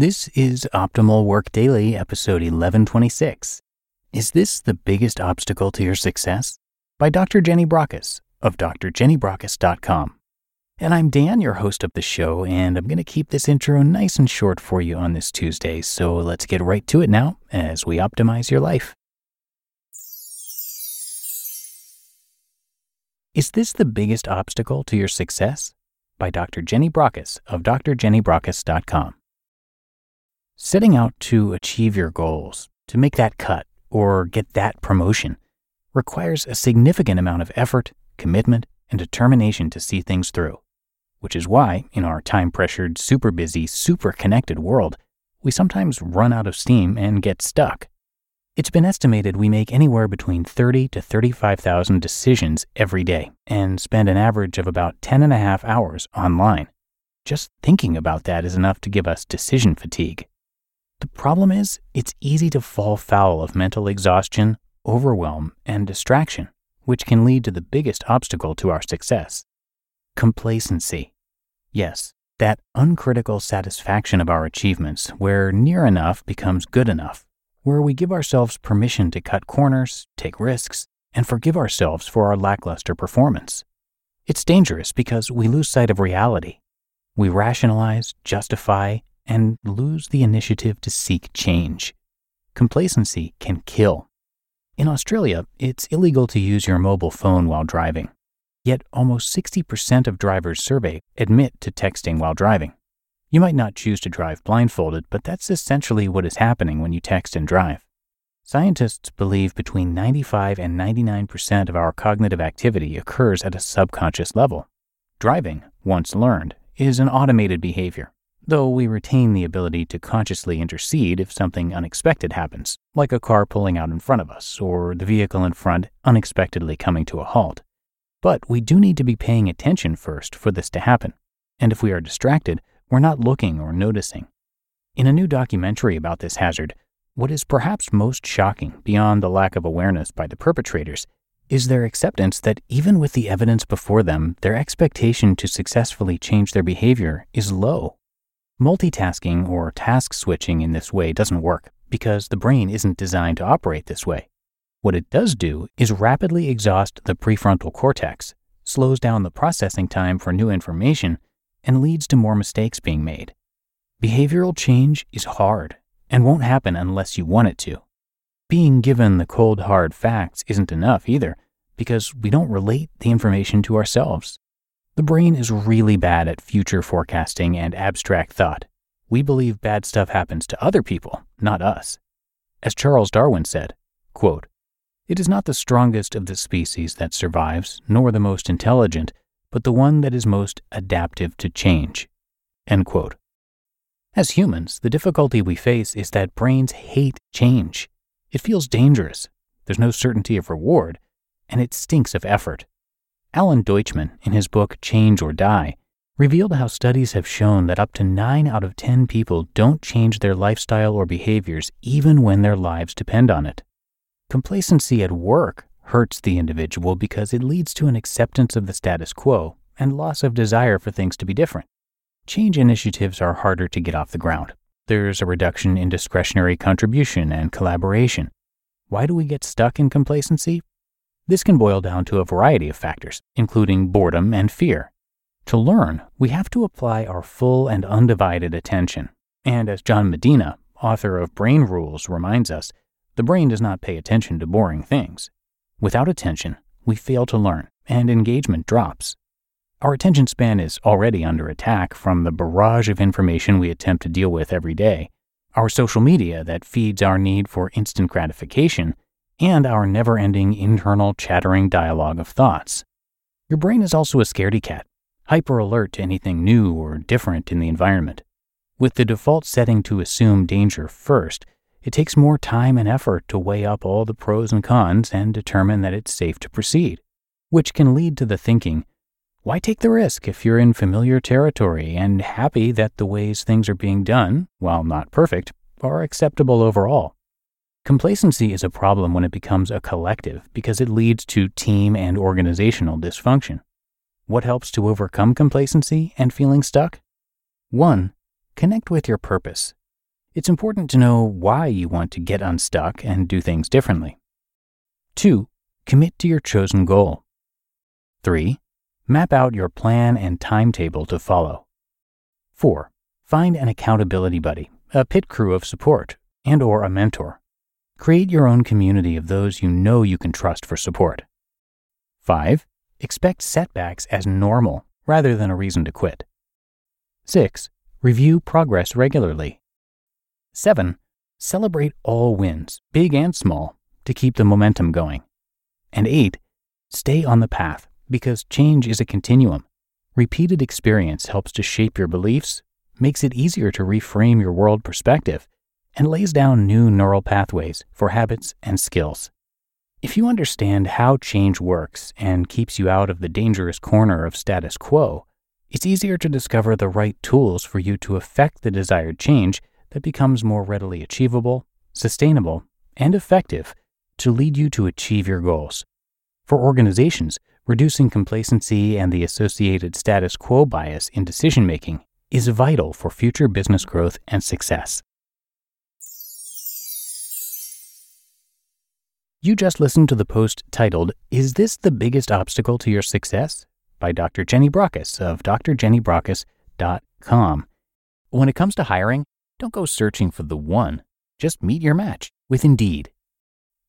This is Optimal Work Daily, episode 1126. Is this the biggest obstacle to your success? By Dr. Jenny Brockis of drjennybrockis.com. And I'm Dan, your host of the show, and I'm going to keep this intro nice and short for you on this Tuesday. So let's get right to it now as we optimize your life. Is this the biggest obstacle to your success? By Dr. Jenny Brockis of drjennybrockis.com. Setting out to achieve your goals, to make that cut, or get that promotion requires a significant amount of effort, commitment, and determination to see things through. Which is why, in our time pressured, super busy, super connected world, we sometimes run out of steam and get stuck. It's been estimated we make anywhere between 30 to 35,000 decisions every day and spend an average of about 10 and a half hours online. Just thinking about that is enough to give us decision fatigue. The problem is, it's easy to fall foul of mental exhaustion, overwhelm, and distraction, which can lead to the biggest obstacle to our success complacency. Yes, that uncritical satisfaction of our achievements where near enough becomes good enough, where we give ourselves permission to cut corners, take risks, and forgive ourselves for our lackluster performance. It's dangerous because we lose sight of reality. We rationalize, justify, and lose the initiative to seek change. Complacency can kill. In Australia, it's illegal to use your mobile phone while driving. Yet almost 60% of drivers surveyed admit to texting while driving. You might not choose to drive blindfolded, but that's essentially what is happening when you text and drive. Scientists believe between 95 and 99% of our cognitive activity occurs at a subconscious level. Driving, once learned, is an automated behavior though we retain the ability to consciously intercede if something unexpected happens, like a car pulling out in front of us or the vehicle in front unexpectedly coming to a halt. But we do need to be paying attention first for this to happen, and if we are distracted, we're not looking or noticing. In a new documentary about this hazard, what is perhaps most shocking beyond the lack of awareness by the perpetrators is their acceptance that even with the evidence before them, their expectation to successfully change their behavior is low. Multitasking or task switching in this way doesn't work because the brain isn't designed to operate this way. What it does do is rapidly exhaust the prefrontal cortex, slows down the processing time for new information, and leads to more mistakes being made. Behavioral change is hard and won't happen unless you want it to. Being given the cold hard facts isn't enough either because we don't relate the information to ourselves. The brain is really bad at future forecasting and abstract thought. We believe bad stuff happens to other people, not us. As Charles Darwin said, quote, It is not the strongest of the species that survives, nor the most intelligent, but the one that is most adaptive to change. End quote. As humans, the difficulty we face is that brains hate change. It feels dangerous, there's no certainty of reward, and it stinks of effort. Alan Deutschman, in his book Change or Die, revealed how studies have shown that up to 9 out of 10 people don't change their lifestyle or behaviors even when their lives depend on it. Complacency at work hurts the individual because it leads to an acceptance of the status quo and loss of desire for things to be different. Change initiatives are harder to get off the ground. There's a reduction in discretionary contribution and collaboration. Why do we get stuck in complacency? This can boil down to a variety of factors, including boredom and fear. To learn, we have to apply our full and undivided attention. And as John Medina, author of Brain Rules, reminds us, the brain does not pay attention to boring things. Without attention, we fail to learn, and engagement drops. Our attention span is already under attack from the barrage of information we attempt to deal with every day, our social media that feeds our need for instant gratification, and our never ending internal chattering dialogue of thoughts. Your brain is also a scaredy cat, hyper alert to anything new or different in the environment. With the default setting to assume danger first, it takes more time and effort to weigh up all the pros and cons and determine that it's safe to proceed, which can lead to the thinking, why take the risk if you're in familiar territory and happy that the ways things are being done, while not perfect, are acceptable overall? Complacency is a problem when it becomes a collective because it leads to team and organizational dysfunction. What helps to overcome complacency and feeling stuck? 1. Connect with your purpose. It's important to know why you want to get unstuck and do things differently. 2. Commit to your chosen goal. 3. Map out your plan and timetable to follow. 4. Find an accountability buddy, a pit crew of support, and or a mentor. Create your own community of those you know you can trust for support. 5. Expect setbacks as normal rather than a reason to quit. 6. Review progress regularly. 7. Celebrate all wins, big and small, to keep the momentum going. And 8. Stay on the path because change is a continuum. Repeated experience helps to shape your beliefs, makes it easier to reframe your world perspective, and lays down new neural pathways for habits and skills. If you understand how change works and keeps you out of the dangerous corner of status quo, it's easier to discover the right tools for you to effect the desired change that becomes more readily achievable, sustainable, and effective to lead you to achieve your goals. For organizations, reducing complacency and the associated status quo bias in decision making is vital for future business growth and success. You just listened to the post titled, Is This the Biggest Obstacle to Your Success? by Dr. Jenny Brockis of drjennybrockis.com. When it comes to hiring, don't go searching for the one, just meet your match with Indeed.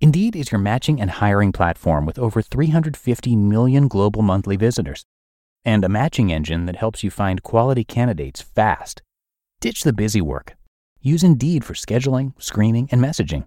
Indeed is your matching and hiring platform with over 350 million global monthly visitors and a matching engine that helps you find quality candidates fast. Ditch the busy work. Use Indeed for scheduling, screening, and messaging.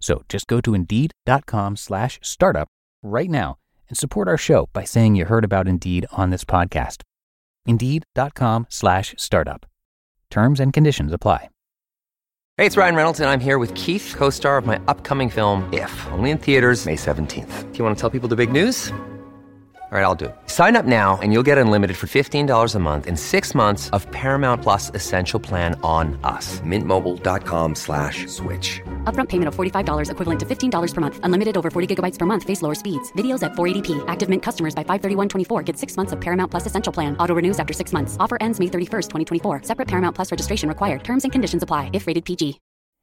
So just go to indeed.com slash startup right now and support our show by saying you heard about Indeed on this podcast. Indeed.com slash startup. Terms and conditions apply. Hey, it's Ryan Reynolds, and I'm here with Keith, co star of my upcoming film, If, only in theaters, May 17th. Do you want to tell people the big news? All right, I'll do it. Sign up now and you'll get unlimited for $15 a month in six months of Paramount Plus Essential Plan on us. Mintmobile.com slash switch. Upfront payment of $45 equivalent to $15 per month. Unlimited over 40 gigabytes per month. Face lower speeds. Videos at 480p. Active Mint customers by 531.24 get six months of Paramount Plus Essential Plan. Auto renews after six months. Offer ends May 31st, 2024. Separate Paramount Plus registration required. Terms and conditions apply if rated PG.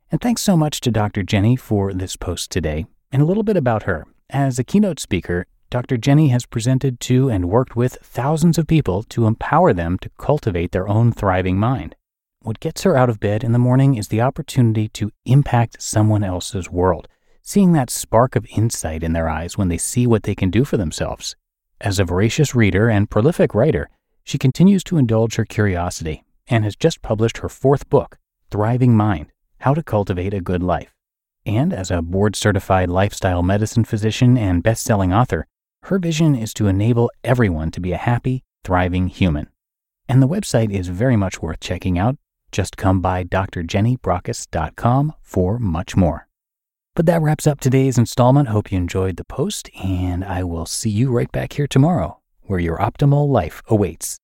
And thanks so much to Dr. Jenny for this post today and a little bit about her. As a keynote speaker, Dr. Jenny has presented to and worked with thousands of people to empower them to cultivate their own thriving mind. What gets her out of bed in the morning is the opportunity to impact someone else's world, seeing that spark of insight in their eyes when they see what they can do for themselves. As a voracious reader and prolific writer, she continues to indulge her curiosity and has just published her fourth book, Thriving Mind How to Cultivate a Good Life. And as a board certified lifestyle medicine physician and best selling author, her vision is to enable everyone to be a happy, thriving human. And the website is very much worth checking out. Just come by drjennybrockis.com for much more. But that wraps up today's installment. Hope you enjoyed the post, and I will see you right back here tomorrow, where your optimal life awaits.